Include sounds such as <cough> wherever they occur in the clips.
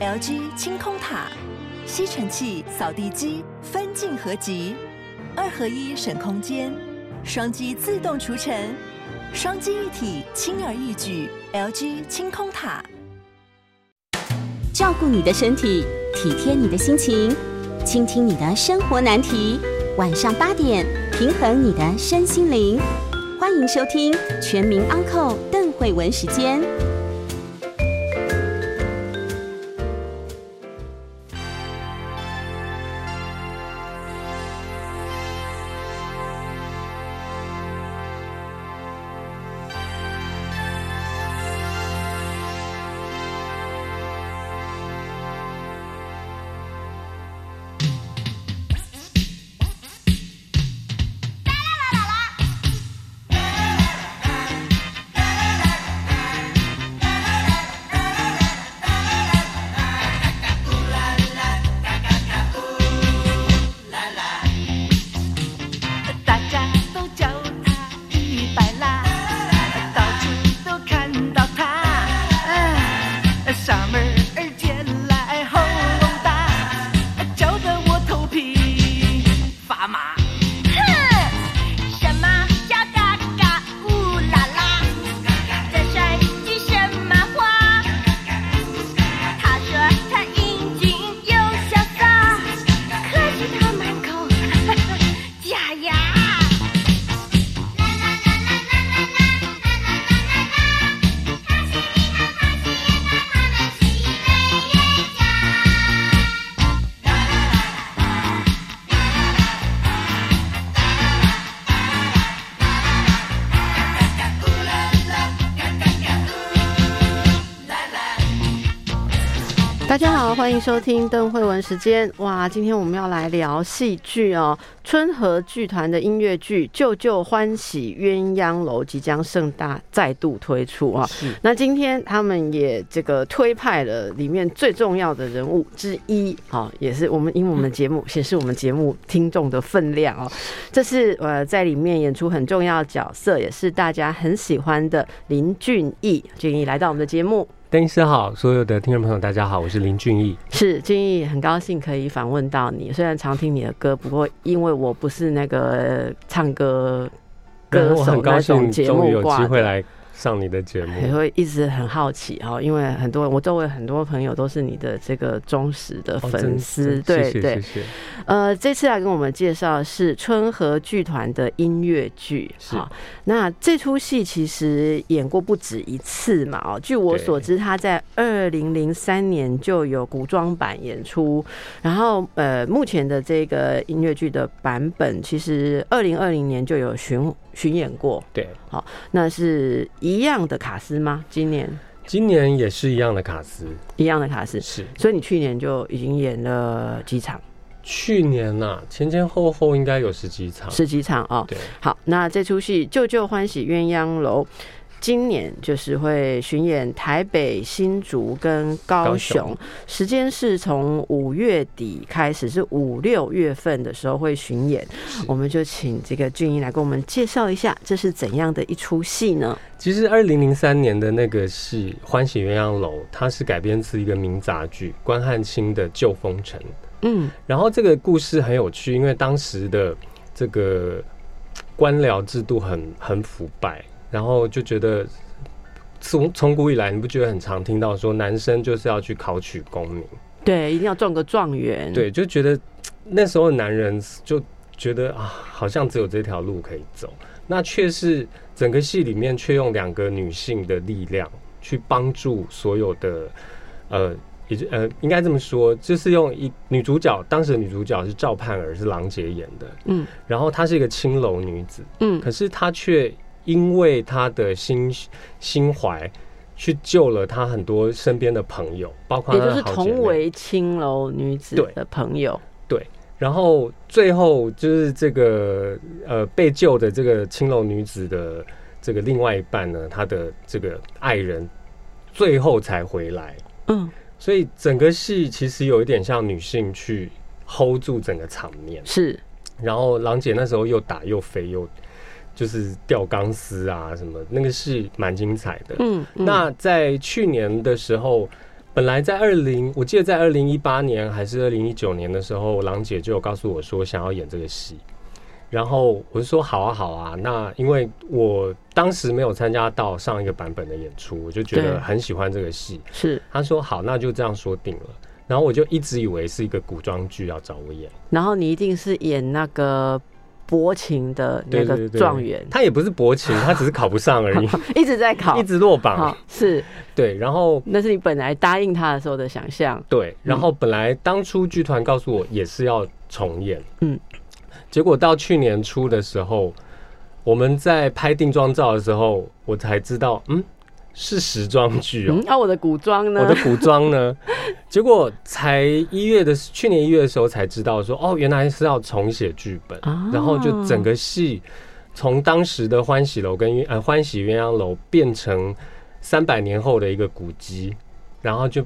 LG 清空塔，吸尘器、扫地机分镜合集，二合一省空间，双击自动除尘，双击一体轻而易举。LG 清空塔，照顾你的身体，体贴你的心情，倾听你的生活难题。晚上八点，平衡你的身心灵。欢迎收听《全民安扣邓慧文时间。欢迎收听邓慧文时间。哇，今天我们要来聊戏剧哦，春和剧团的音乐剧《旧旧欢喜鸳鸯楼》即将盛大再度推出啊。那今天他们也这个推派了里面最重要的人物之一，啊，也是我们因为我们的节目显示我们节目听众的分量哦。这是呃在里面演出很重要的角色，也是大家很喜欢的林俊逸。俊逸来到我们的节目。邓医师好，所有的听众朋友大家好，我是林俊逸。是俊逸，很高兴可以访问到你。虽然常听你的歌，不过因为我不是那个唱歌歌手我很高那种兴节终于有目挂的。上你的节目。也会一直很好奇哈，因为很多我周围很多朋友都是你的这个忠实的哦粉丝，真对对。呃，这次来跟我们介绍的是春和剧团的音乐剧，是。好那这出戏其实演过不止一次嘛，哦，据我所知，他在二零零三年就有古装版演出，然后呃，目前的这个音乐剧的版本，其实二零二零年就有巡巡演过，对，好那是一样的卡司吗？今年今年也是一样的卡斯，一样的卡司，是所以你去年就已经演了几场，去年呐、前前后后应该有十几场。十几场哦。对，好，那这出戏《旧旧欢喜鸳鸯楼》。今年就是会巡演台北、新竹跟高雄，时间是从五月底开始，是五六月份的时候会巡演。我们就请这个俊英来给我们介绍一下，这是怎样的一出戏呢？其实二零零三年的那个戏《欢喜鸳鸯楼》，它是改编自一个名杂剧关汉卿的《旧风尘》。嗯，然后这个故事很有趣，因为当时的这个官僚制度很很腐败，然后就觉得从从古以来，你不觉得很常听到说男生就是要去考取功名？对，一定要中个状元。，对，就觉得那时候的男人就觉得啊，好像只有这条路可以走。那却是整个戏里面却用两个女性的力量去帮助所有的呃，也就呃，应该这么说，就是用一女主角，当时的女主角是赵盼儿，是郎姐演的，嗯然后她是一个青楼女子，嗯可是她却因为他的心心怀。去救了他很多身边的朋友，包括也就是同为青楼女子的朋友。对然后最后就是这个呃被救的这个青楼女子的这个另外一半呢，她的这个爱人最后才回来，嗯，所以整个戏其实有一点像女性去 hold 住整个场面。是然后郎姐那时候又打又飞又就是吊钢丝啊什么，那个是蛮精彩的。嗯，嗯那在去年的时候，本来在二零，我记得在二零一八年还是二零一九年的时候，郎姐就有告诉我说想要演这个戏，然后我就说好啊好啊。那因为我当时没有参加到上一个版本的演出，我就觉得很喜欢这个戏。是，他说好，那就这样说定了。然后我就一直以为是一个古装剧要找我演，然后你一定是演那个薄情的那个状元，他也不是薄情，<laughs> 他只是考不上而已，<laughs> 一直在考，一直落榜。好。是，对，然后那是你本来答应他的时候的想象，对，然后本来当初剧团告诉我也是要重演，嗯嗯，结果到去年初的时候，我们在拍定妆照的时候，我才知道，嗯，是时装剧哦嗯，。啊，我的古装呢？我的古装呢？<laughs> 结果才一月的，去年一月的时候才知道说，哦，原来是要重写剧本，啊然后就整个戏从当时的欢喜楼跟呃欢喜鸳鸯楼变成三百年后的一个古迹，然后就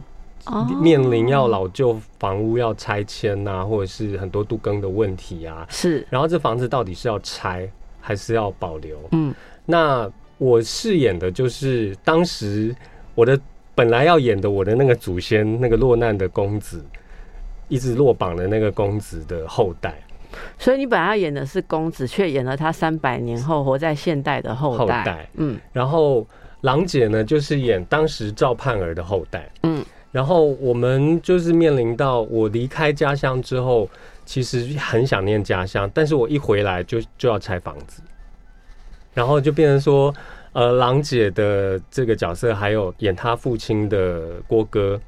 哦面临要老旧房屋要拆迁呐、或者是很多度更的问题啊。是，然后这房子到底是要拆还是要保留？嗯，那我饰演的就是当时我的本来要演的我的那个祖先那个落难的公子，一直落榜的那个公子的后代。所以你本来要演的是公子，却演了他三百年后活在现代的后代。后代嗯然后郎姐呢，就是演当时赵盼儿的后代。嗯，然后我们就是面临到我离开家乡之后，其实很想念家乡，但是我一回来就就要拆房子，然后就变成说，呃，郎姐的这个角色，还有演他父亲的郭哥，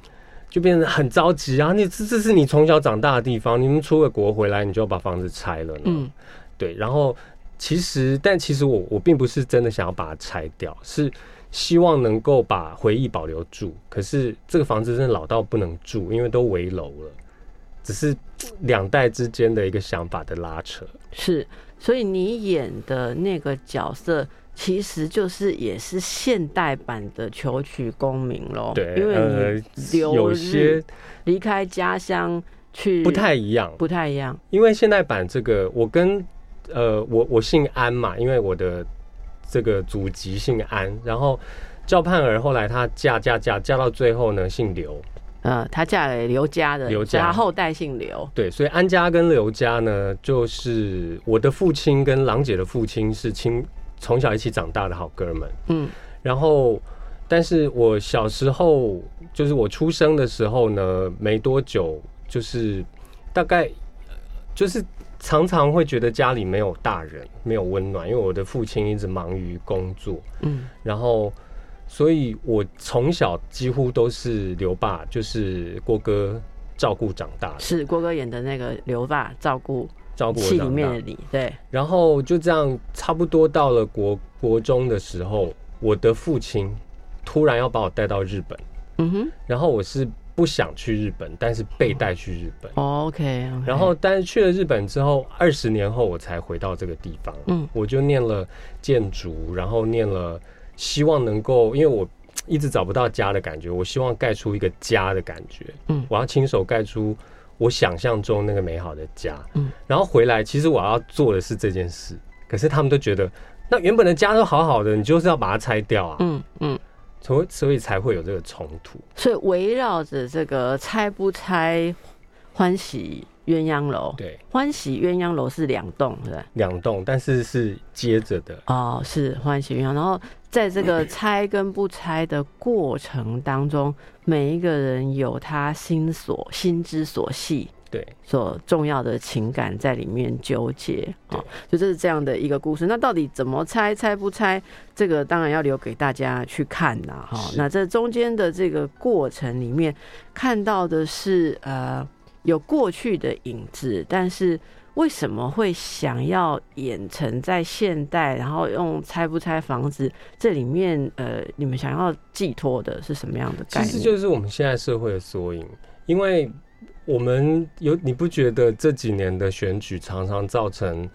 就变得很着急啊！你这这是你从小长大的地方，你们出了国回来，你就要把房子拆了呢？嗯，对，然后其实，但其实我我并不是真的想要把它拆掉，是希望能够把回忆保留住。可是这个房子真的老到不能住，因为都围楼了，只是两代之间的一个想法的拉扯。是。所以你演的那个角色，其实就是也是现代版的求取功名喽。对，因为呃你留有些离开家乡去，不太一样，不太一样。因为现代版这个，我跟呃，我我姓安嘛，因为我的这个祖籍姓安，然后赵盼儿后来她嫁嫁嫁嫁到最后呢，姓刘，呃，她嫁给刘家的，刘家后代姓刘。对，所以安家跟刘家呢，就是我的父亲跟郎姐的父亲是亲，从小一起长大的好哥们，嗯，然后。但是我小时候，就是我出生的时候呢，没多久，就是大概呃就是常常会觉得家里没有大人，没有温暖，因为我的父亲一直忙于工作，嗯，然后，所以我从小几乎都是刘爸，就是郭哥照顾长大的，是郭哥演的那个刘爸照顾照顾我戏里。面的你，对，然后就这样，差不多到了国国中的时候，我的父亲突然要把我带到日本，嗯哼然后我是不想去日本，但是被带去日本。，OK，, 然后，但是去了日本之后，二十年后我才回到这个地方。嗯我就念了建筑，然后念了，希望能够，因为我一直找不到家的感觉，我希望盖出一个家的感觉。嗯我要亲手盖出我想象中那个美好的家。嗯，然后回来，其实我要做的是这件事，可是他们都觉得，那原本的家都好好的，你就是要把它拆掉啊。嗯嗯，所以所以才会有这个冲突。所以围绕着这个拆不拆欢喜鸳鸯楼，对，欢喜鸳鸯楼是两栋，对？两栋，但是是接着的。哦，是欢喜鸳鸯。然后在这个拆跟不拆的过程当中，每一个人有他心所心之所系。对，所重要的情感在里面纠结啊哦，就这是这样的一个故事。那到底怎么拆，拆不拆？这个当然要留给大家去看呐，哈、是那这中间的这个过程里面，看到的是呃有过去的影子，但是为什么会想要演成在现代，然后用拆不拆房子？这里面呃，你们想要寄托的是什么样的概念？其实就是我们现在社会的缩影，因为我们有你不觉得这几年的选举常常造成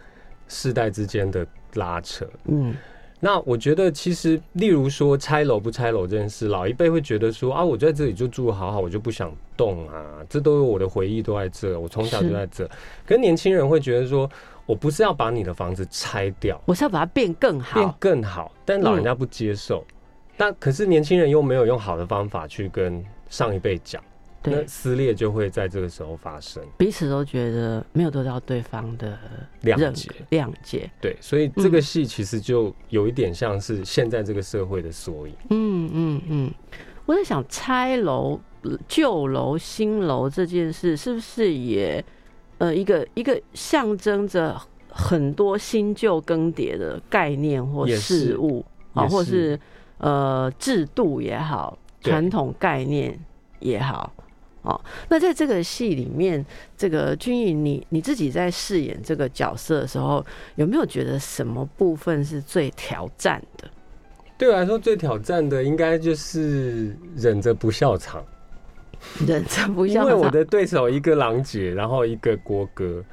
世代之间的拉扯？嗯那我觉得其实，例如说拆楼不拆楼这件事，老一辈会觉得说啊，我在这里就住得好好，我就不想动啊，这都有我的回忆都在这，我从小就在这。跟年轻人会觉得说，我不是要把你的房子拆掉，我是要把它变更好变。更好，但老人家不接受。但可是年轻人又没有用好的方法去跟上一辈讲，那，撕裂就会在这个时候发生。彼此都觉得没有得到对方的认谅解可谅解。对，所以这个嗯戏其实就有一点像是现在这个社会的缩影。嗯嗯嗯，我在想拆楼、呃旧楼、新楼这件事，是不是也呃一个一个象征着很多新旧更迭的概念或事物啊，或是是呃制度也好，对传统概念也好。哦，那在这个戏里面，这个君毅，你你自己在饰演这个角色的时候，有没有觉得什么部分是最挑战的？对我来说，最挑战的应该就是忍着不笑场，忍着不 <laughs> 因笑场，为我的对手一个郎姐，然后一个郭哥，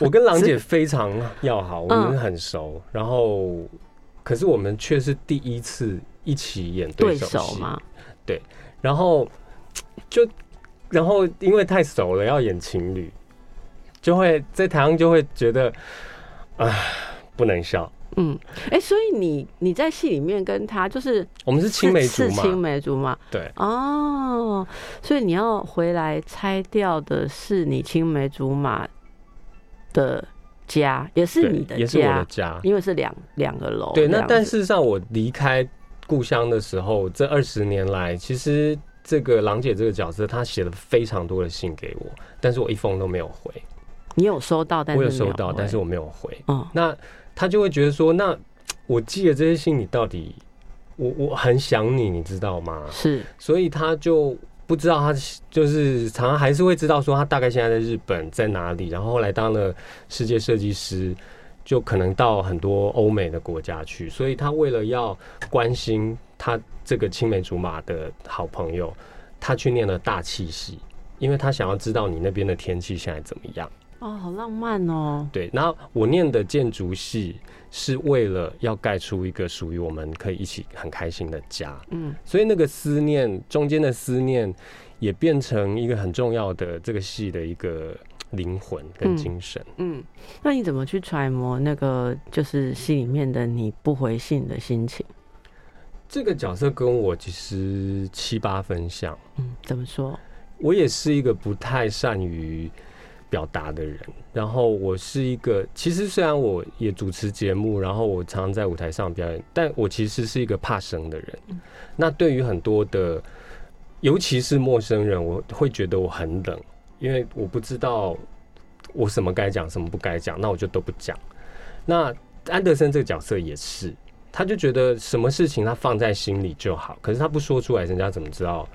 我跟郎姐非常要好，我们很熟，然后可是我们却是第一次一起演对手戏，手嘛，然后就然后因为太熟了，要演情侣，就会在台上就会觉得啊不能笑。嗯，哎、所以你你在戏里面跟他就是我们是青梅竹是青，梅竹马对哦，所以你要回来拆掉的是你青梅竹马的家，也是你的也是我的家，因为是两两个楼。对，那但事实上我离开故乡的时候，这二十年来，其实这个郎姐这个角色，她写了非常多的信给我，但是我一封都没有回。你有收到，但是我有收到，但是我没有回。嗯那她就会觉得说，那我寄的这些信，你到底，我我很想你，你知道吗？是所以她就不知道他就是常常还是会知道说他大概现在在日本在哪里，然后后来当了世界设计师，就可能到很多欧美的国家去，所以他为了要关心他这个青梅竹马的好朋友，他去念了大气系，因为他想要知道你那边的天气现在怎么样。哦，好浪漫哦。对，然后我念的建筑系是为了要盖出一个属于我们可以一起很开心的家，嗯，所以那个思念中间的思念也变成一个很重要的这个戏的一个灵魂跟精神。嗯，那你怎么去揣摩那个就是戏里面的你不回信的心情？这个角色跟我其实七八分像，嗯，怎么说？我也是一个不太善于表达的人，然后我是一个，其实虽然我也主持节目，然后我常常在舞台上表演，但我其实是一个怕生的人。那对于很多的，尤其是陌生人，我会觉得我很冷，因为我不知道我什么该讲，什么不该讲，那我就都不讲。那安德森这个角色也是，他就觉得什么事情他放在心里就好，可是他不说出来，人家怎么知道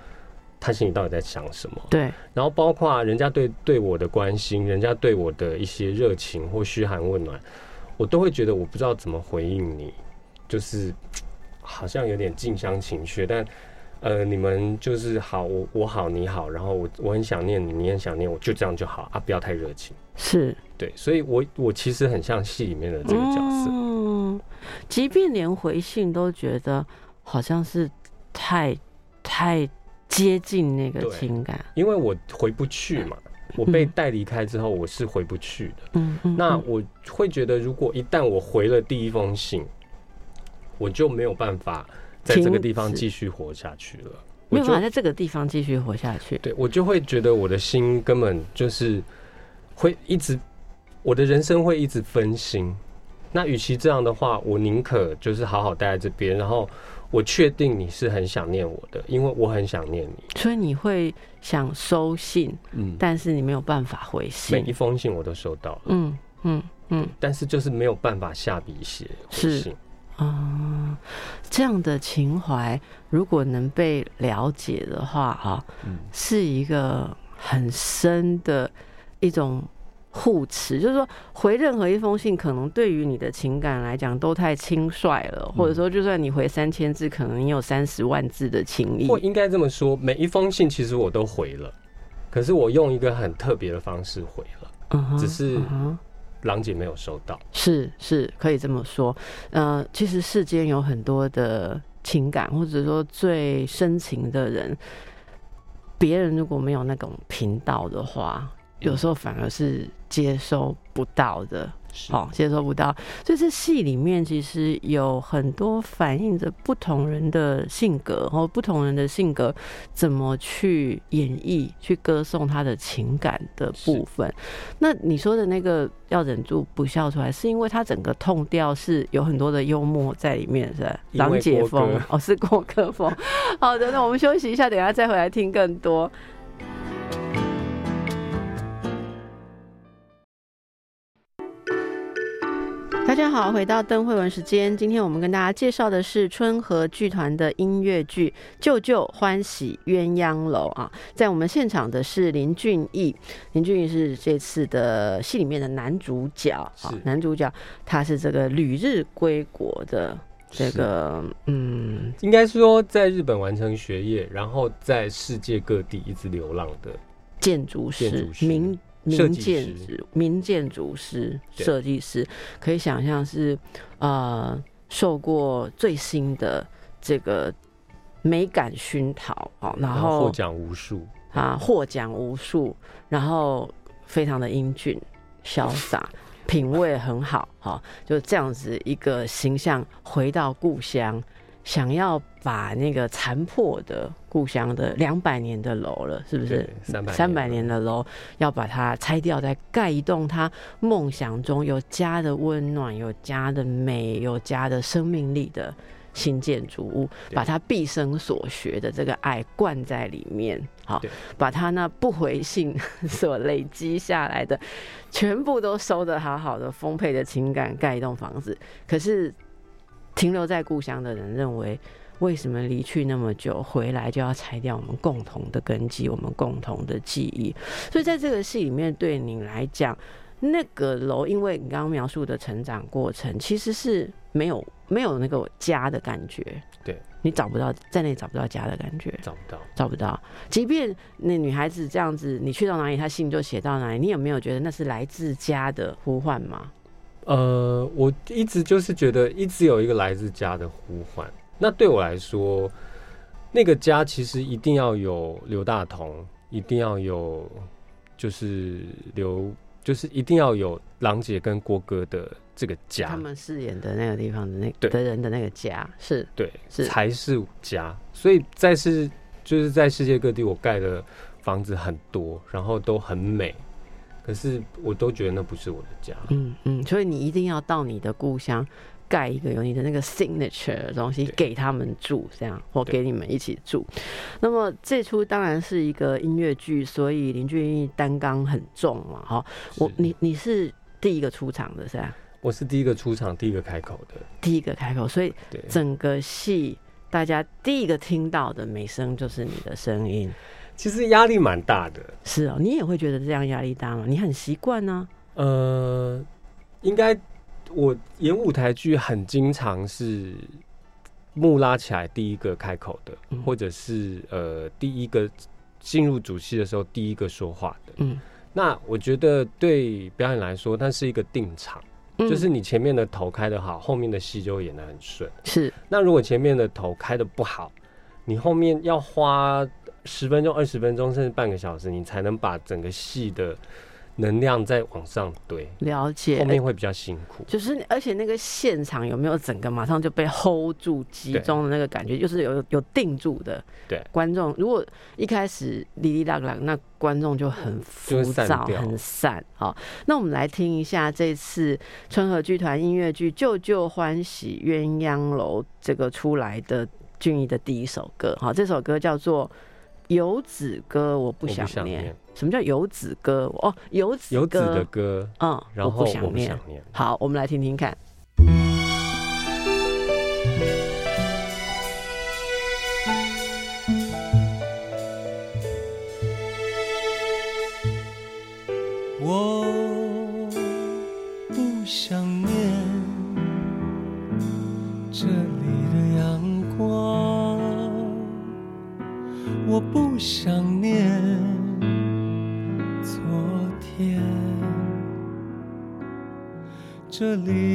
他心里到底在想什么？对，然后包括人家对对我的关心，人家对我的一些热情或嘘寒问暖，我都会觉得我不知道怎么回应你，就是好像有点近乡情怯，但呃，你们就是好，我我好你好，然后我我很想念你，你很想念我，就这样就好啊，不要太热情。是对，所以我我其实很像戏里面的这个角色。嗯，即便连回信都觉得好像是太太接近那个情感。因为我回不去嘛，我被带离开之后，我是回不去的。嗯嗯，嗯那我会觉得，如果一旦我回了第一封信，我就没有办法在这个地方继续活下去了。没有办法在这个地方继续活下去。对我就会觉得我的心根本就是会一直，我的人生会一直分心。那与其这样的话，我宁可就是好好待在这边，然后我确定你是很想念我的，因为我很想念你。所以你会想收信，嗯，但是你没有办法回信每一。封信我都收到了，嗯嗯嗯但是就是没有办法下笔写回是信。啊，这样的情怀如果能被了解的话，哈，嗯是一个很深的一种护持，就是说回任何一封信，可能对于你的情感来讲都太轻率了，或者说就算你回三千字，可能你有三十万字的情谊或。应该这么说，每一封信其实我都回了，可是我用一个很特别的方式回了，只是郎姐没有收到。是是，可以这么说。呃，其实世间有很多的情感，或者说最深情的人，别人如果没有那种频道的话，有时候反而是接收不到的。是好、接收不到。所以这戏里面其实有很多反映着不同人的性格，或不同人的性格怎么去演绎、去歌颂他的情感的部分。那你说的那个要忍住不笑出来，是因为他整个痛调是有很多的幽默在里面，是吧？狼姐风哦，是过客风。好的，那我们休息一下，等一下再回来听更多。大家好，回到邓慧文时间。今天我们跟大家介绍的是春和剧团的音乐剧《舅舅欢喜鸳鸯楼》啊，在我们现场的是林俊逸，林俊逸是这次的戏里面的男主角啊，男主角他是这个旅日归国的这个嗯。应该说在日本完成学业，然后在世界各地一直流浪的建筑师建筑师民民设计师建筑民建筑师对设计师，可以想象是呃受过最新的这个美感熏陶哦，然然后获奖无数，啊获奖无数，然后非常的英俊潇洒。品味很好，哈，就这样子一个形象回到故乡，想要把那个残破的故乡的两百年的楼了，是不是？三百三百年的楼要把它拆掉，再盖一栋他梦想中有家的温暖、有家的美、有家的生命力的新建筑物，把他毕生所学的这个爱灌在里面，好，把他那不回信所累积下来的，全部都收得好好的，丰沛的情感盖一栋房子。可是停留在故乡的人认为。为什么离去那么久，回来就要拆掉我们共同的根基，我们共同的记忆？所以在这个戏里面，对你来讲，那个楼，因为你刚刚描述的成长过程，其实是没有没有那个家的感觉。对，你找不到在那里找不到家的感觉，找不到。找不到。即便那女孩子这样子，你去到哪里，她信就写到哪里，你有没有觉得那是来自家的呼唤吗？呃，我一直就是觉得一直有一个来自家的呼唤。那对我来说，那个家其实一定要有刘大同，一定要有就是刘，就是一定要有郎姐跟郭哥的这个家他，们饰演的那个地方的那对的人的那个家是对，是才是家。所以在世就是在世界各地，我盖的房子很多，然后都很美，可是我都觉得那不是我的家。嗯嗯，所以你一定要到你的故乡盖一个有你的那个 signature 的东西对给他们住，这样或对给你们一起住。那么这出当然是一个音乐剧，所以林俊逸担纲很重嘛，哈。我你你是第一个出场的是吧？我是第一个出场、第一个开口的，第一个开口，所以，整个戏大家第一个听到的美声就是你的声音。其实压力蛮大的。是哦，你也会觉得这样压力大吗？你很习惯呢？呃，应该我演舞台剧很经常是幕拉起来第一个开口的，嗯或者是呃第一个进入主戏的时候第一个说话的。嗯，那我觉得对表演来说，它是一个定场，嗯就是你前面的头开的好，后面的戏就会演的很顺。是那如果前面的头开的不好，你后面要花十分钟、二十分钟，甚至半个小时，你才能把整个戏的能量再往上堆，了解。后面会比较辛苦。就是，而且那个现场有没有整个马上就被 hold 住、集中的那个感觉，就是有有定住的。对观众如果一开始哩哩啦啦，那观众就很浮躁、很散。好，那我们来听一下这次春和剧团音乐剧《舅舅欢喜鸳鸯楼》这个出来的俊逸的第一首歌。好，这首歌叫做。游子歌，我不想念。想念什么叫游子歌？哦，游子有子的歌，嗯，然后我我不想念不想。念。好，我们来听听看。我不想念这这里。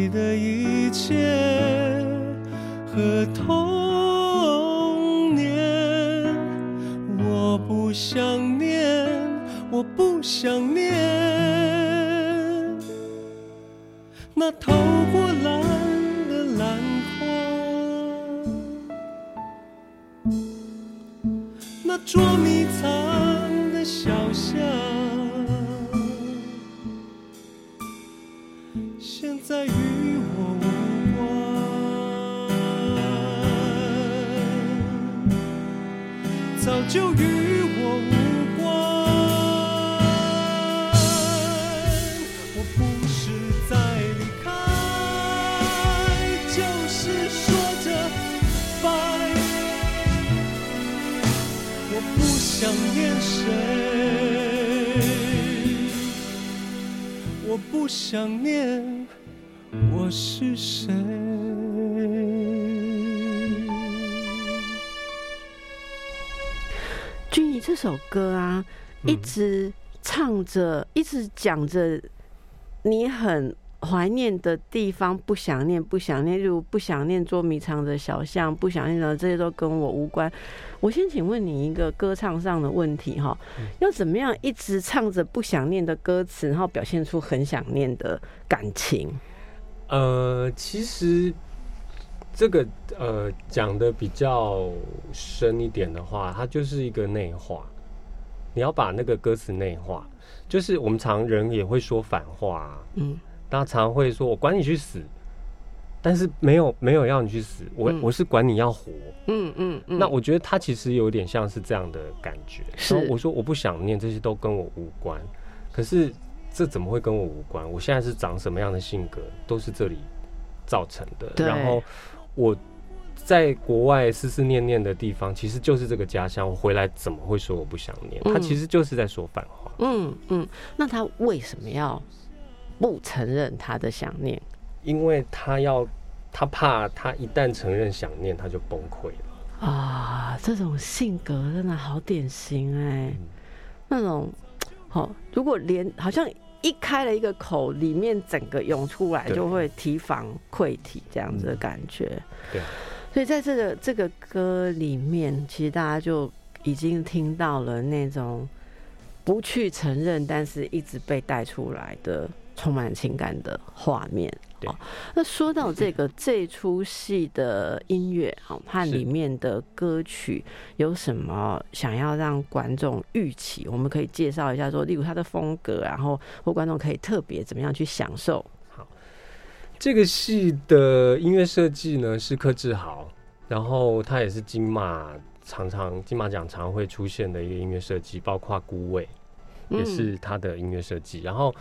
首歌啊，一嗯直唱着，一直讲着你很怀念的地方，不想念，不想念，例如不想念捉迷藏的小巷，不想念的这些都跟我无关。我先请问你一个歌唱上的问题哈，要怎么样一直唱着不想念的歌词，然后表现出很想念的感情？呃，其实这个呃讲的比较深一点的话，它就是一个内化。你要把那个歌词内化，就是我们常人也会说反话、啊，嗯大家常会说“我管你去死”，但是没有没有要你去死，我、嗯我是管你要活。嗯嗯嗯，那我觉得他其实有点像是这样的感觉。是然后我说我不想念，这些都跟我无关。可是这怎么会跟我无关？我现在是长什么样的性格，都是这里造成的。然后我在国外思思念念的地方，其实就是这个家乡。我回来怎么会说我不想念？他嗯其实就是在说反话。嗯嗯，那他为什么要不承认他的想念？因为他要，他怕他一旦承认想念，他就崩溃了。啊，这种性格真的好典型哎、嗯那种，好、如果连好像一开了一个口，里面整个涌出来，就会提防溃体这样子的嗯感觉。对，所以在这个这个歌里面，其实大家就已经听到了那种不去承认，但是一直被带出来的充满情感的画面。对哦，那说到这个这出戏的音乐，好，它里面的歌曲有什么想要让观众预期？我们可以介绍一下说，例如它的风格，然后或观众可以特别怎么样去享受。这个戏的音乐设计呢是柯志豪，然后他也是金马常常金马奖常会出现的一个音乐设计，包括孤味也是他的音乐设计。然后，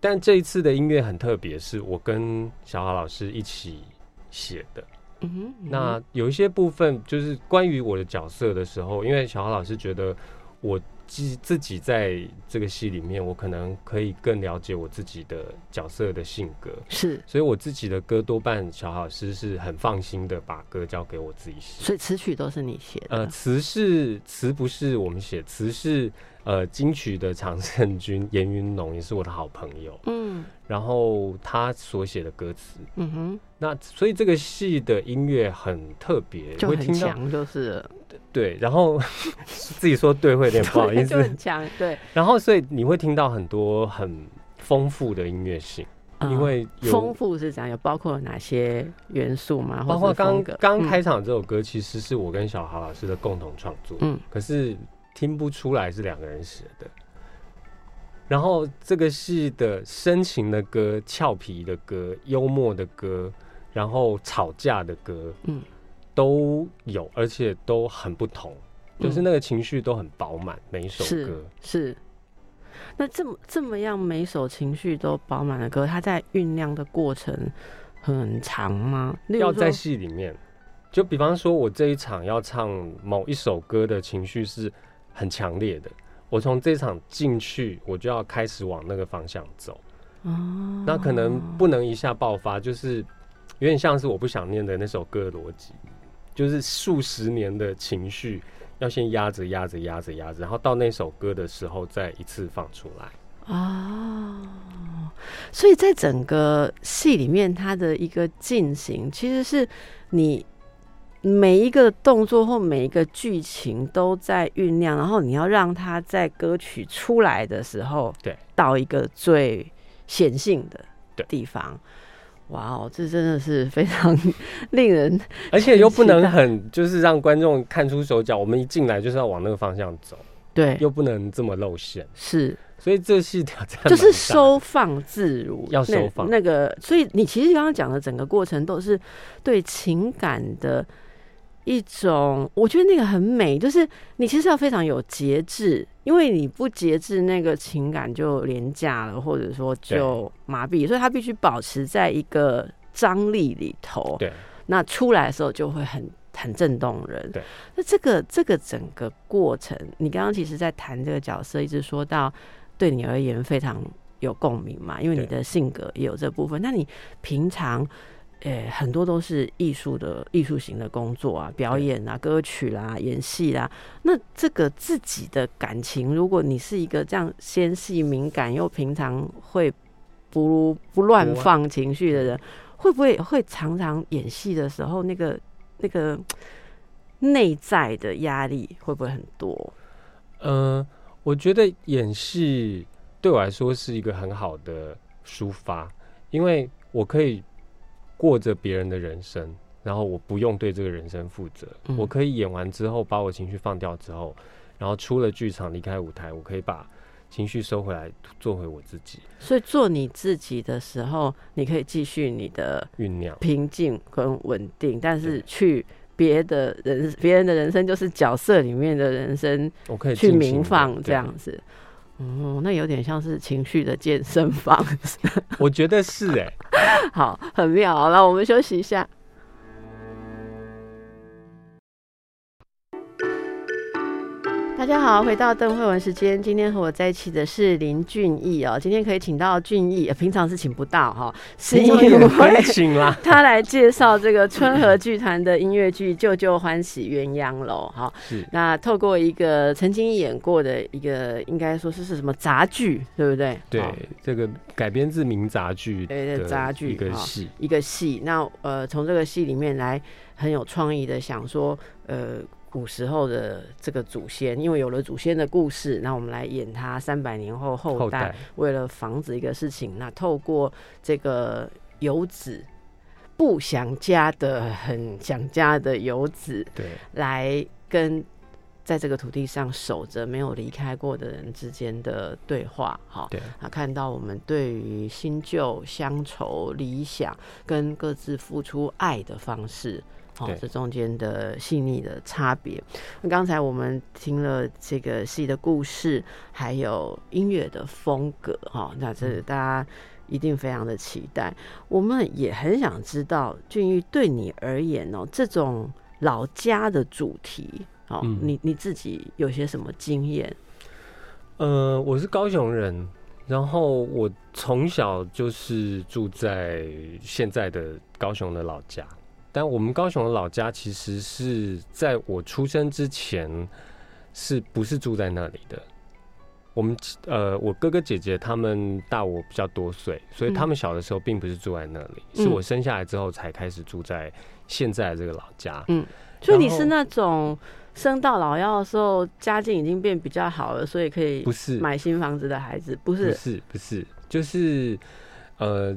但这一次的音乐很特别，是我跟小豪老师一起写的。嗯哼，那有一些部分就是关于我的角色的时候，因为小豪老师觉得我自自己在这个戏里面，我可能可以更了解我自己的角色的性格，是，所以我自己的歌多半小豪老师是很放心的把歌交给我自己写。所以词曲都是你写的。呃，词是词不是我们写，词是呃金曲的常胜军严云龙也是我的好朋友，嗯。然后他所写的歌词，嗯哼，那所以这个戏的音乐很特别，就很会听到强，就是对，然后 <laughs> 自己说对会有点不好意就思很，强，对，然后所以你会听到很多很丰富的音乐性，嗯因为有丰富是这样，有包括哪些元素吗？包括刚刚开场这首歌，其实是我跟小豪老师的共同创作，嗯。可是听不出来是两个人写的。然后这个戏的深情的歌、俏皮的歌、幽默的歌，然后吵架的歌，嗯都有，而且都很不同，就是嗯那个情绪都很饱满，每一首歌。是。那这么这么样，每首情绪都饱满的歌，它在酝酿的过程很长吗？要在戏里面，就比方说，我这一场要唱某一首歌的情绪是很强烈的，我从这场进去，我就要开始往那个方向走。哦，那可能不能一下爆发，就是有点像是我不想念的那首歌的逻辑，就是数十年的情绪要先压着、压着、压着、压着，然后到那首歌的时候再一次放出来。哦，所以在整个戏里面，它的一个进行，其实是你每一个动作或每一个剧情都在酝酿，然后你要让它在歌曲出来的时候，对，到一个最显性的地方。哇哦，这真的是非常令人 <laughs> 而且又不能很就是让观众看出手脚，我们一进来就是要往那个方向走，对，又不能这么露馅，是。所以这是挑战就是收放自如，要收放。那那个，所以你其实刚刚讲的整个过程都是对情感的一种，我觉得那个很美，就是你其实要非常有节制，因为你不节制，那个情感就廉价了，或者说就麻痹，所以它必须保持在一个张力里头。对那出来的时候就会很很震动人。对，那这个这个整个过程，你刚刚其实在谈这个角色，一直说到对你而言非常有共鸣嘛，因为你的性格也有这部分。那你平常。呃，很多都是艺术的艺术型的工作啊，表演啊、歌曲啦、演戏啦。那这个自己的感情，如果你是一个这样纤细敏感又平常会不不乱放情绪的人，会不会会常常演戏的时候，那个那个内在的压力会不会很多？呃，我觉得演戏对我来说是一个很好的抒发，因为我可以过着别人的人生，然后我不用对这个人生负责，嗯我可以演完之后把我情绪放掉之后，然后出了剧场离开舞台，我可以把情绪收回来，做回我自己，所以做你自己的时候，你可以继续你的酝酿。平静跟稳定，但是去别的人别人的人生就是角色里面的人生我可以去尽情地鸣放这对样子。哦，那有点像是情绪的健身房，<laughs> 我觉得是哎、<laughs> 好，很妙。好了，我们休息一下。大家好，回到邓慧文时间。今天和我在一起的是林俊逸哦。今天可以请到俊逸，呃平常是请不到哈，是因也为很请啦。<laughs> 他来介绍这个春和剧团的音乐剧《舅舅欢喜鸳鸯楼》哈。是那透过一个曾经演过的一个，应该说是是什么杂剧，对不对？对好，这个改编自名杂剧对的杂剧一个哈戏，一个戏。那呃，从这个戏里面来很有创意的想说，呃，古时候的这个祖先，因为有了祖先的故事，那我们来演他三百年后后代为了防止一个事情，那透过这个游子。不想家的、很想家的游子，对来跟在这个土地上守着没有离开过的人之间的对话，哈，对啊，看到我们对于新旧乡愁、理想跟各自付出爱的方式。好、对这中间的细腻的差别。那刚才我们听了这个戏的故事，还有音乐的风格，哈，那这嗯大家一定非常的期待。我们也很想知道，俊玉对你而言哦，这种老家的主题，哦，嗯你你自己有些什么经验？呃，我是高雄人，然后我从小就是住在现在的高雄的老家，但我们高雄的老家其实是在我出生之前是不是住在那里的？我们呃，我哥哥姐姐他们大我比较多岁，所以他们小的时候并不是住在那里，嗯是我生下来之后才开始住在现在的这个老家。所以你是那种生到老幺的时候，家境已经变比较好了，所以可以不是买新房子的孩子，不是不是？是不是，就是呃，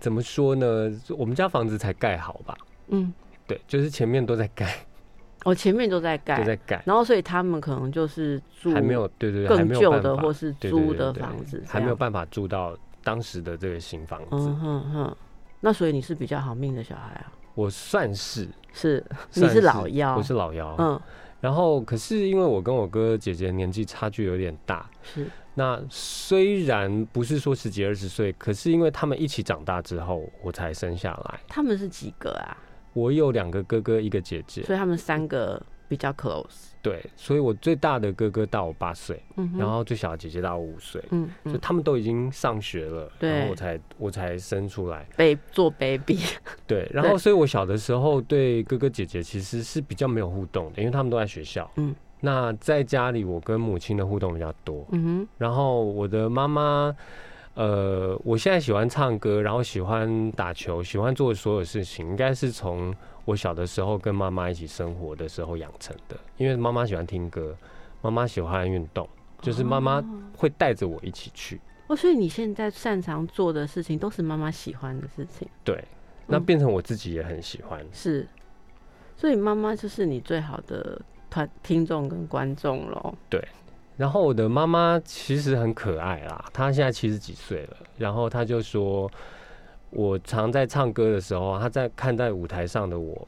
怎么说呢？我们家房子才盖好吧？嗯，对，就是前面都在盖，哦，前面都在盖，都在盖，然后所以他们可能就是住还没有对对更旧的或是租的房子，还没有。办法住到当时的这个新房子。嗯哼哼，那所以你是比较好命的小孩啊？我算是是，你是老幺，我是老幺。嗯，然后可是因为我跟我哥姐姐年纪差距有点大，是那虽然不是说十几二十岁，可是因为他们一起长大之后，我才生下来。他们是几个啊？我有两个哥哥，一个姐姐，所以他们三个比较 close。对，所以我最大的哥哥大我八岁，嗯，然后最小的姐姐大我五岁，嗯嗯，就他们都已经上学了，然后我才我才生出来，被做 baby，<laughs> 对，然后所以我小的时候对哥哥姐姐其实是比较没有互动的，因为他们都在学校，嗯，那在家里我跟母亲的互动比较多，嗯哼。然后我的妈妈。呃，我现在喜欢唱歌，然后喜欢打球，喜欢做所有事情，应该是从我小的时候跟妈妈一起生活的时候养成的。因为妈妈喜欢听歌，妈妈喜欢运动，就是妈妈会带着我一起去。哦，所以你现在擅长做的事情都是妈妈喜欢的事情，对，那嗯变成我自己也很喜欢。是，所以妈妈就是你最好的团听众跟观众喽。然后我的妈妈其实很可爱啦，她现在七十几岁了，然后她就说，我常在唱歌的时候，她在看在舞台上的我，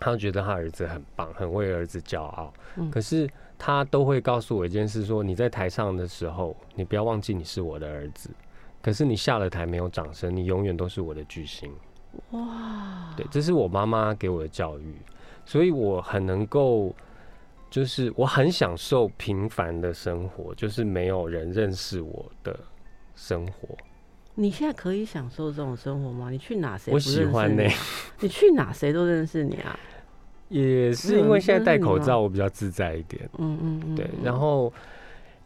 她觉得她儿子很棒，很为儿子骄傲。嗯可是她都会告诉我一件事说你在台上的时候，你不要忘记你是我的儿子。可是你下了台没有掌声，你永远都是我的巨星。哇，对，这是我妈妈给我的教育，所以我很能够，就是我很享受平凡的生活，就是没有人认识我的生活。你现在可以享受这种生活吗？你去哪谁我喜欢呢、<laughs> 你你去哪谁都认识你啊。<laughs> 也是因为现在戴口罩，我比较自在一点。嗯嗯嗯，对，嗯然后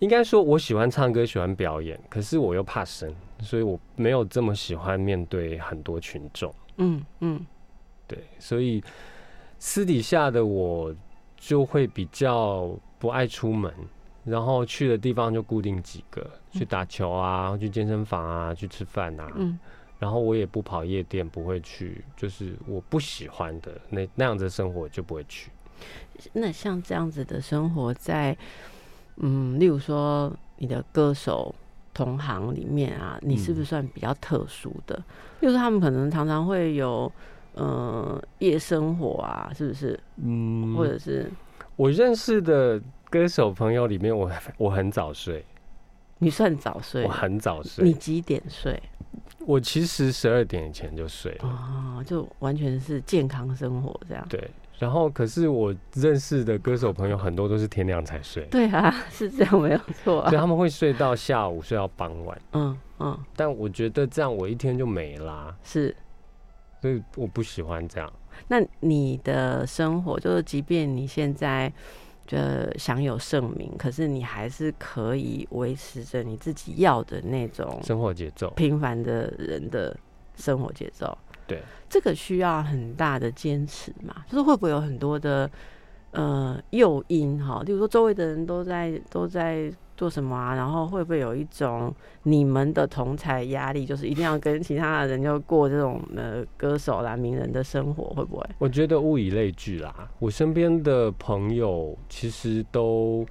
应该说我喜欢唱歌，喜欢表演，可是我又怕生，所以我没有这么喜欢面对很多群众。嗯嗯对，所以私底下的我就会比较不爱出门，然后去的地方就固定几个，去打球啊，去健身房啊，去吃饭啊，嗯，然后我也不跑夜店，不会去，就是我不喜欢的那那样子的生活就不会去。那像这样子的生活在，嗯，例如说你的歌手同行里面啊，你是不是算比较特殊的？例如说他们可能常常会有呃夜生活啊，是不是？嗯或者是我认识的歌手朋友里面我，我很早睡，你算早睡我，很早睡，你几点睡？我其实十二点以前就睡了。哦，就完全是健康生活这样。对，然后可是我认识的歌手朋友很多都是天亮才睡，对啊，<laughs> 是这样没有错啊。所以他们会睡到下午，睡到傍晚。嗯嗯，但我觉得这样我一天就没啦，是。所以我不喜欢这样。那你的生活，就是即便你现在呃享有盛名，可是你还是可以维持着你自己要的那种生活节奏，平凡的人的生活节奏。对，这个需要很大的坚持嘛，就是会不会有很多的呃诱因哈，例如说周围的人都在都在做什么啊，然后会不会有一种你们的同才压力，就是一定要跟其他的人就过这种呃歌手啦、名人的生活，会不会？我觉得物以类聚啦。我身边的朋友其实都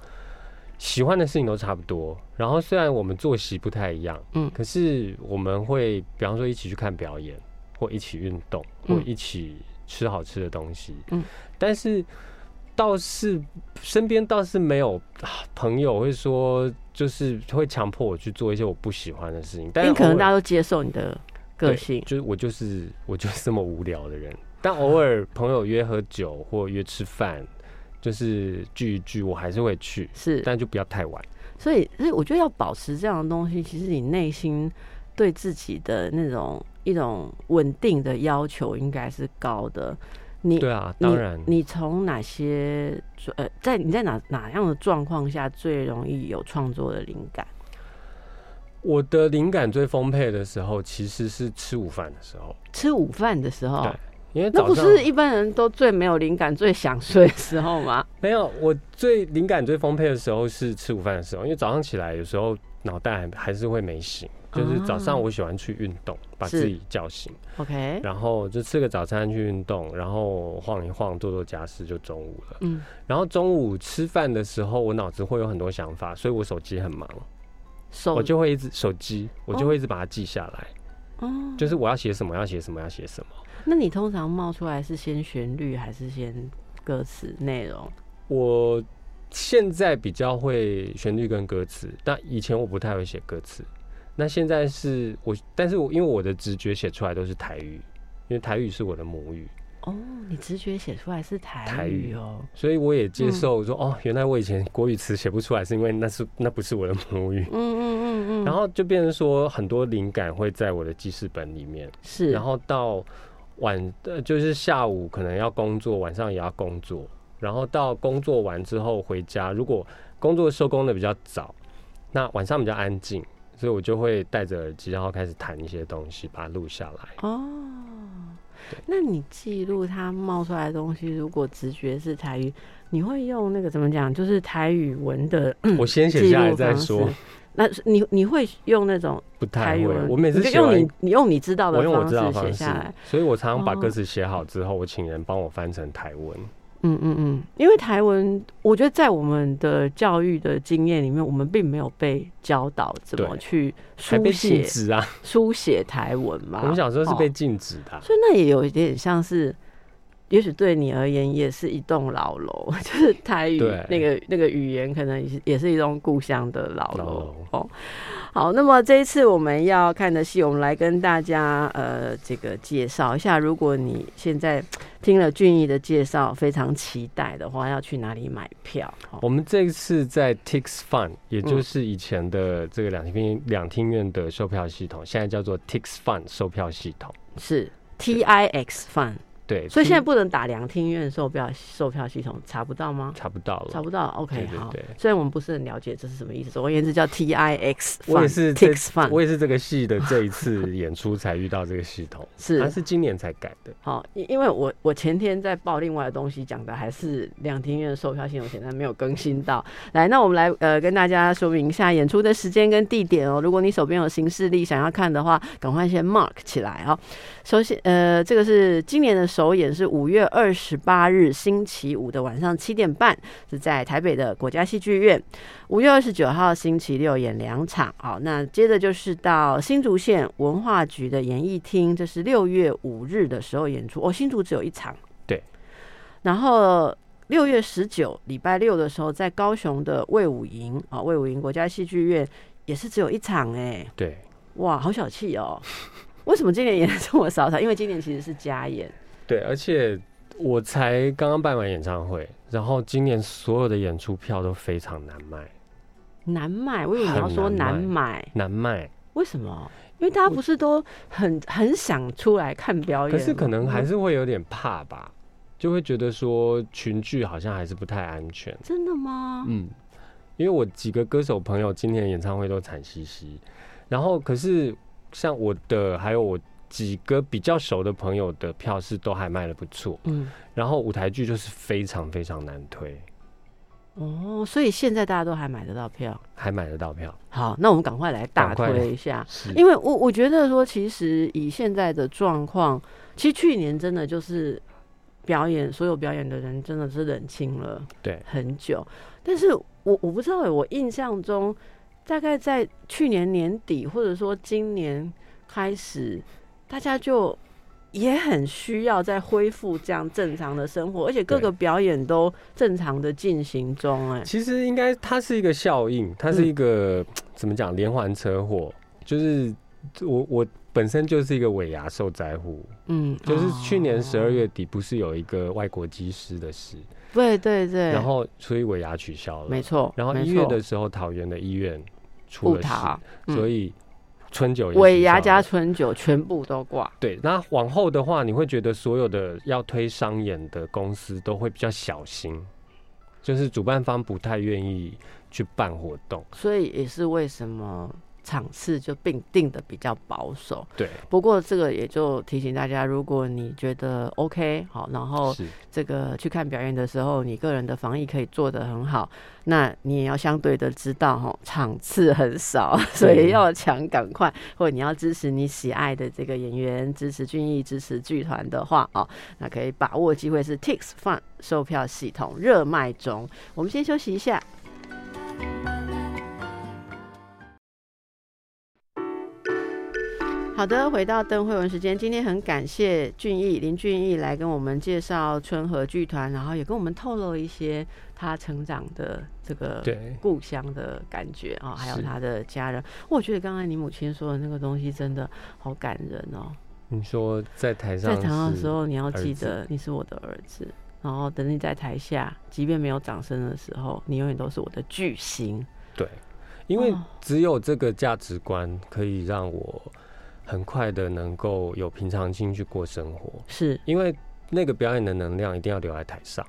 喜欢的事情都差不多，然后虽然我们作息不太一样，嗯可是我们会比方说一起去看表演，或一起运动，嗯或一起吃好吃的东西，嗯，但是倒是身边倒是没有啊朋友会说，就是会强迫我去做一些我不喜欢的事情，但可能大家都接受你的个性，就是我就是我就是这么无聊的人。但偶尔 <laughs> 朋友约喝酒或约吃饭，就是聚一聚，我还是会去，是，但就不要太晚。所以所以我觉得要保持这样的东西，其实你内心对自己的那种一种稳定的要求应该是高的。你对啊，你当然，你从哪些呃，在你在哪哪样的状况下最容易有创作的灵感？我的灵感最丰沛的时候，其实是吃午饭的时候，吃午饭的时候对，因为那不是一般人都最没有灵感、最想睡的时候吗？<laughs> 没有我最灵感最丰沛的时候是吃午饭的时候，因为早上起来有时候脑袋还还是会没醒，就是早上啊我喜欢去运动，把自己叫醒。OK，然后就吃个早餐去运动，然后晃一晃做做家事就中午了。嗯，然后中午吃饭的时候，我脑子会有很多想法，所以我手机很忙，手我就会一直手机，我就会一直把它记下来，哦，就是我要写什么，要写什么，要写什么。那你通常冒出来是先旋律还是先歌词内容？我现在比较会旋律跟歌词，但以前我不太会写歌词。那现在是我，但是我因为我的直觉写出来都是台语，因为台语是我的母语。哦，你直觉写出来是台台语语哦。所以我也接受说，哦，原来我以前国语词写不出来，是因为那是那不是我的母语。嗯嗯嗯嗯。然后就变成说，很多灵感会在我的记事本里面，是，然后到晚呃就是下午可能要工作，晚上也要工作，然后到工作完之后回家，如果工作收工的比较早，那晚上比较安静，所以我就会戴着耳机，然后开始弹一些东西，把它录下来。哦。那你记录它冒出来的东西，如果直觉是台语，你会用那个怎么讲，就是台语文的我先写下来再说。。那你你会用那种不太文，我每次用你你用你知道的我用我知道方式写下来。，所以我常常把哦歌词写好之后，我请人帮我翻成台文。嗯嗯嗯，因为台文，我觉得在我们的教育的经验里面，我们并没有被教导怎么去书写啊！书写台文嘛。我们小时候是被哦禁止的啊、所以那也有一点像是，也许对你而言也是一栋老楼，<laughs> 就是台语那个那个语言，可能也是也是一栋故乡的老楼哦。好，那么这一次我们要看的戏，我们来跟大家呃这个介绍一下。如果你现在听了俊逸的介绍，非常期待的话，要去哪里买票？哦我们这一次在 Tix Fun，也嗯就是以前的这个两厅两厅院的售票系统，现在叫做 Tix Fun 售票系统。是 T I X Fun，对，所以现在不能打两厅院售票售票系统，查不到吗？查不到了，查不到，OK，好对对对。虽然我们不是很了解这是什么意思，总而言之叫 T I X，我也是这 Tix Fun，我也是这个戏的这一次演出才遇到这个系统，<laughs> 是它是今年才改的。好，因因为我我前天在报另外的东西，讲的还是两厅院的售票系统，现在没有更新到。<laughs> 来，那我们来呃跟大家说明一下演出的时间跟地点哦。如果你手边有行事历想要看的话，赶快先 mark 起来哦。首先，呃，这个是今年的首演是五月二十八日星期五的晚上七点半，是在台北的国家戏剧院。五月二十九号星期六演两场，好，那接着就是到新竹县文化局的演艺厅，这是六月五日的时候演出。哦，新竹只有一场，对。然后六月十九礼拜六的时候，在高雄的魏武营啊，魏武营国家戏剧院也是只有一场，哎，对，哇，好小气哦。为什么今年演的这么少场？因为今年其实是加演，对，而且我才刚刚办完演唱会，然后今年所有的演出票都非常难卖，难卖。我以为你要说难难买，难卖。为什么？因为大家不是都很很想出来看表演吗，可是可能还是会有点怕吧，就会觉得说群聚好像还是不太安全。真的吗？嗯，因为我几个歌手朋友今年演唱会都惨兮兮，然后可是像我的还有我几个比较熟的朋友的票是都还卖的不错，嗯，然后舞台剧就是非常非常难推，哦，所以现在大家都还买得到票。还买得到票。好，那我们赶快来大推一下，因为我我觉得说，其实以现在的状况，其实去年真的就是表演，所有表演的人真的是冷清了对，很久。但是我我不知道欸，我印象中大概在去年年底，或者说今年开始，大家就也很需要在恢复这样正常的生活，而且各个表演都正常的进行中。哎，其实应该它是一个效应，它是一个、怎么讲连环车祸，就是我我本身就是一个尾牙受灾户，嗯，就是去年十二哦，月底不是有一个外国机师的事，对对对，然后所以尾牙取消了，没错，然后一月的时候桃园的医院出了事，，嗯。所以春酒也尾牙加春酒全部都挂。对，那往后的话，你会觉得所有的要推商演的公司都会比较小心，就是主办方不太愿意去办活动。所以也是为什么场次就并定的比较保守。对，不过这个也就提醒大家，如果你觉得 OK 好，然后这个去看表演的时候，你个人的防疫可以做得很好，那你也要相对的知道哈，场次很少，<laughs> 所以要抢赶快，或者你要支持你喜爱的这个演员，支持俊逸，支持剧团的话哦，那可以把握机会是 Tix Fun 售票系统热卖中。我们先休息一下。好的，回到邓慧文时间，今天很感谢俊逸林俊逸来跟我们介绍春和剧团，然后也跟我们透露一些他成长的这个对，故乡的感觉啊、还有他的家人。我觉得刚才你母亲说的那个东西真的好感人哦。你说在台上在台上的时候，你要记得你是我的儿子，然后等你在台下，即便没有掌声的时候，你永远都是我的巨星。对，因为哦只有这个价值观可以让我很快的能够有平常心去过生活。是，因为那个表演的能量一定要留在台上。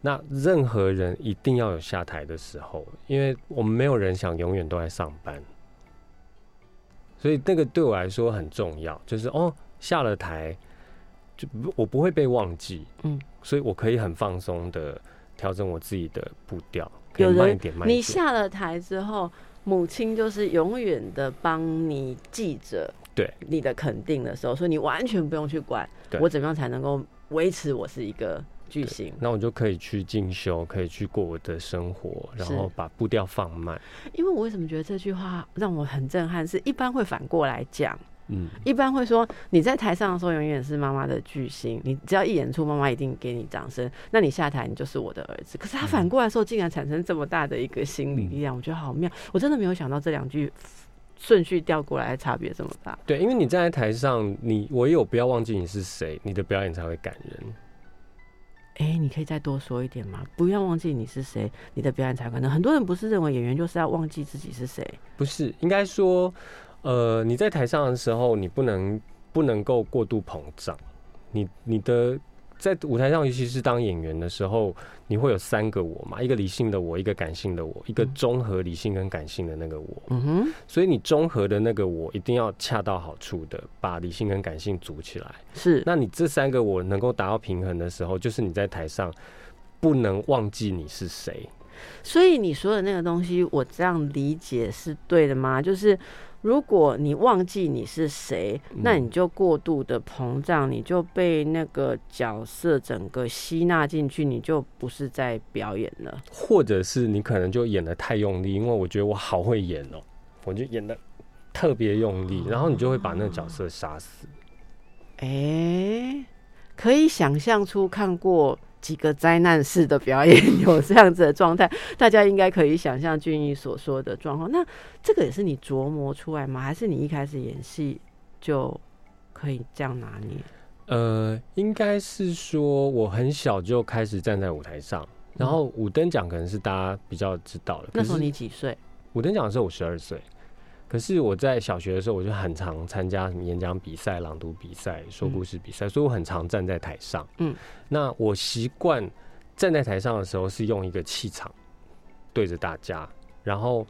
那任何人一定要有下台的时候，因为我们没有人想永远都在上班，所以那个对我来说很重要。就是哦，下了台，就不我不会被忘记，嗯，所以我可以很放松的调整我自己的步调，可以慢一点，慢一点。你下了台之后，母亲就是永远的帮你记着对你的肯定的时候，所以你完全不用去管我怎么样才能够维持我是一个巨星。那我就可以去进修，可以去过我的生活，然后把步调放慢。因为我为什么觉得这句话让我很震撼？是一般会反过来讲，嗯，一般会说你在台上的时候永远是妈妈的巨星，你只要一演出，妈妈一定给你掌声。那你下台，你就是我的儿子。可是他反过来的时候，竟然产生这么大的一个心理力量，我觉得好妙。我真的没有想到这两句顺序调过来差别这么大。对，因为你站在台上，你唯有不要忘记你是谁，你的表演才会感人。哎、你可以再多说一点吗？不要忘记你是谁，你的表演才可能。很多人不是认为演员就是要忘记自己是谁，不是，应该说，呃，你在台上的时候，你不能不能够过度膨胀。你你的在舞台上，尤其是当演员的时候，你会有三个我嘛，一个理性的我，一个感性的我，一个综合理性跟感性的那个我。嗯哼，所以你综合的那个我一定要恰到好处的把理性跟感性组起来。是那你这三个我能够达到平衡的时候，就是你在台上不能忘记你是谁。所以你说的那个东西，我这样理解是对的吗？就是如果你忘记你是谁，那你就过度的膨胀，你就被那个角色整个吸纳进去，你就不是在表演了。或者是你可能就演的太用力，因为我觉得我好会演哦、我就演的特别用力，然后你就会把那个角色杀死。哎、可以想象出看过几个灾难式的表演有这样子的状态，大家应该可以想象俊逸所说的状况。那这个也是你琢磨出来吗？还是你一开始演戏就可以这样拿捏？呃，应该是说我很小就开始站在舞台上，然后五等奖可能是大家比较知道的。那时候你几岁？五等奖的时候我十二岁，可是我在小学的时候我就很常参加什么演讲比赛、朗读比赛、说故事比赛，所以我很常站在台上。嗯，那我习惯站在台上的时候是用一个气场对着大家，然后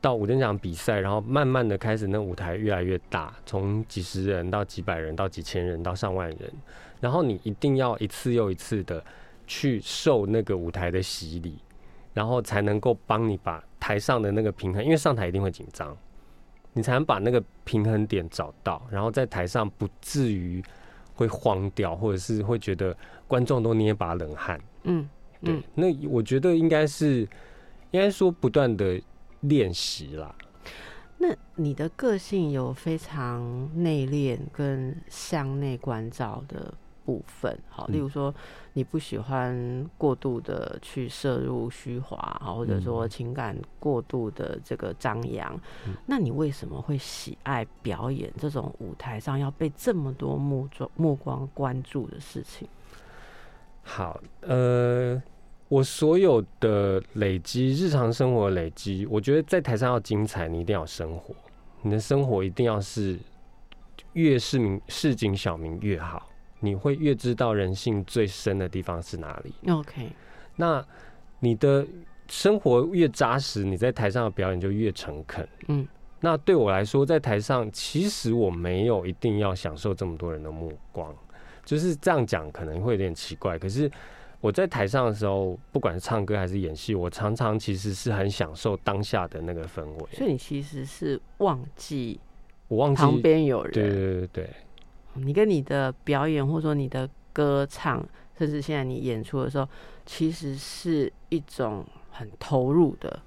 到五等奖比赛，然后慢慢的开始那舞台越来越大，从几十人到几百人到几千人到上万人，然后你一定要一次又一次的去受那个舞台的洗礼，然后才能够帮你把台上的那个平衡，因为上台一定会紧张，你才能把那个平衡点找到，然后在台上不至于会慌掉，或者是会觉得观众都捏把冷汗。嗯，对，嗯那我觉得应该是，应该说不断的练习啦。那你的个性有非常内敛跟向内关照的部分，好，例嗯如说你不喜欢过度的去摄入虚华，好，或者说嗯。情感过度的这个张扬，嗯。那你为什么会喜爱表演这种舞台上要被这么多目光目光关注的事情？好，呃，我所有的累积，日常生活的累积，我觉得在台上要精彩，你一定要生活，你的生活一定要是越市民市井小民越好，你会越知道人性最深的地方是哪里。OK，那你的生活越扎实，你在台上的表演就越诚恳。嗯，那对我来说，在台上其实我没有一定要享受这么多人的目光，就是这样讲可能会有点奇怪。可是我在台上的时候，不管是唱歌还是演戏，我常常其实是很享受当下的那个氛围。所以你其实是忘记我忘记，旁边有人，对对对对，你跟你的表演，或者说你的歌唱，甚至现在你演出的时候，其实是一种很投入的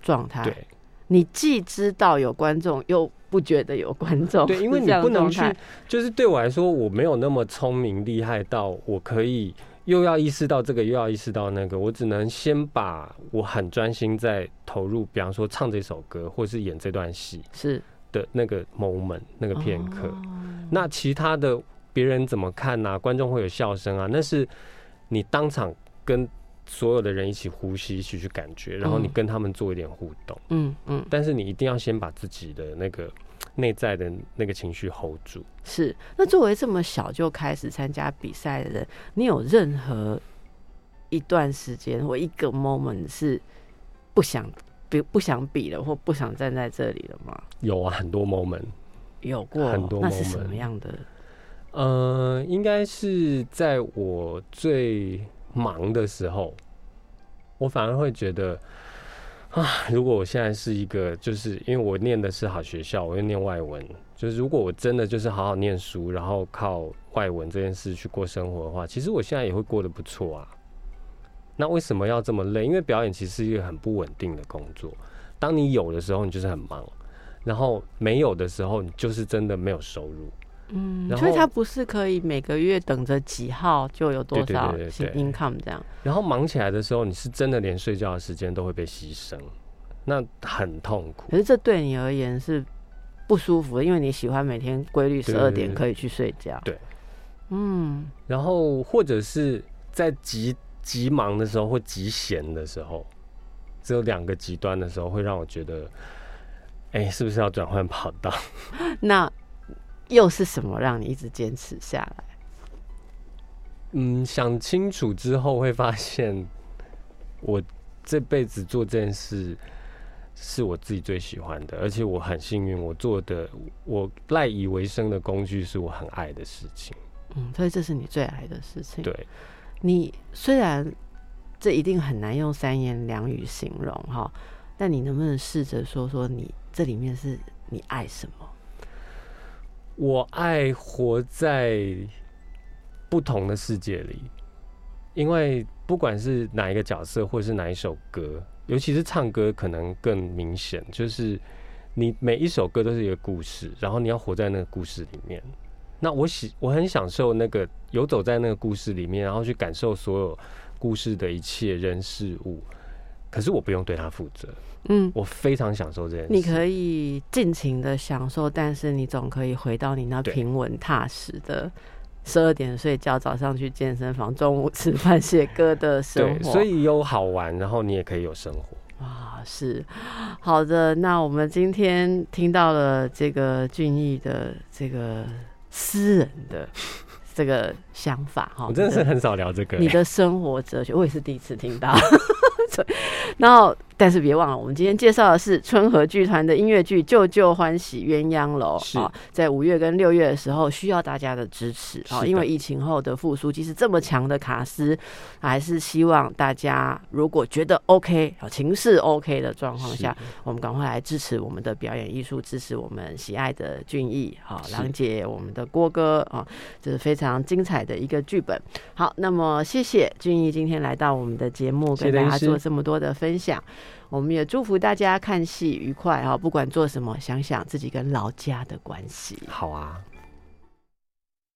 状态。对你既知道有观众，又不觉得有观众。对，因为你不能去就是对我来说，我没有那么聪明厉害到我可以又要意识到这个，又要意识到那个，我只能先把我很专心在投入，比方说唱这首歌，或是演这段戏是的那个 moment 那个片刻。哦那其他的别人怎么看呐、观众会有笑声啊，那是你当场跟所有的人一起呼吸，一起去感觉，然后你嗯跟他们做一点互动。嗯嗯，但是你一定要先把自己的那个 <tsk> 内在的那个情绪 hold 住。是。那作为这么小就开始参加比赛的人，你有任何一段时间或一个 moment 是不想比不想比了，或不想站在这里了吗？有啊，很多 moment。有过，很多那是什么样的？呃，应该是在我最忙的时候，我反而会觉得啊如果我现在是一个，就是因为我念的是好学校，我又念外文，就是如果我真的就是好好念书，然后靠外文这件事去过生活的话，其实我现在也会过得不错啊。那为什么要这么累？因为表演其实是一个很不稳定的工作，当你有的时候，你就是很忙；然后没有的时候，你就是真的没有收入。嗯，所以它不是可以每个月等着几号就有多少 income 这样。然后忙起来的时候，你是真的连睡觉的时间都会被牺牲，那很痛苦可。是这对你而言是不舒服的，因为你喜欢每天规律十二点可以去睡觉。对，嗯，然后或者是在极极忙的时候或极闲的时候，只有两个极端的时候，会让我觉得，哎，是不是要转换跑道？<laughs> 那又是什么让你一直坚持下来？嗯，想清楚之后会发现，我这辈子做这件事是我自己最喜欢的，而且我很幸运，我做的我赖以为生的工具是我很爱的事情。嗯，所以这是你最爱的事情。对，你虽然这一定很难用三言两语形容哈，但你能不能试着说说你这里面是你爱什么？我爱活在不同的世界里，因为不管是哪一个角色，或者是哪一首歌，尤其是唱歌，可能更明显，就是你每一首歌都是一个故事，然后你要活在那个故事里面。那我喜我很享受那个游走在那个故事里面，然后去感受所有故事的一切人事物。可是我不用对他负责，嗯，我非常享受这件事。你可以尽情的享受，但是你总可以回到你那平稳踏实的十二点睡觉，早上去健身房，中午吃饭、写歌的生对，活。所以有好玩，然后你也可以有生活。哇，是好的。那我们今天听到了这个俊逸的这个私人的这个想法哈，我真的是很少聊这个、你的生活哲学，我也是第一次听到。<laughs> 对然后，但是别忘了，我们今天介绍的是春和剧团的音乐剧《旧旧欢喜鸳鸯楼》是。啊，在五月跟六月的时候需要大家的支持啊，是的。因为疫情后的复苏，即使这么强的卡司，还是希望大家如果觉得 OK 啊，情势 OK 的状况下，我们赶快来支持我们的表演艺术，支持我们喜爱的俊逸啊，是。郎姐，我们的郭哥啊，这是非常精彩的一个剧本。好，那么谢谢俊逸今天来到我们的节目，跟大家做这么多的分享。我们也祝福大家看戏愉快啊！不管做什么，想想自己跟老家的关系。好啊。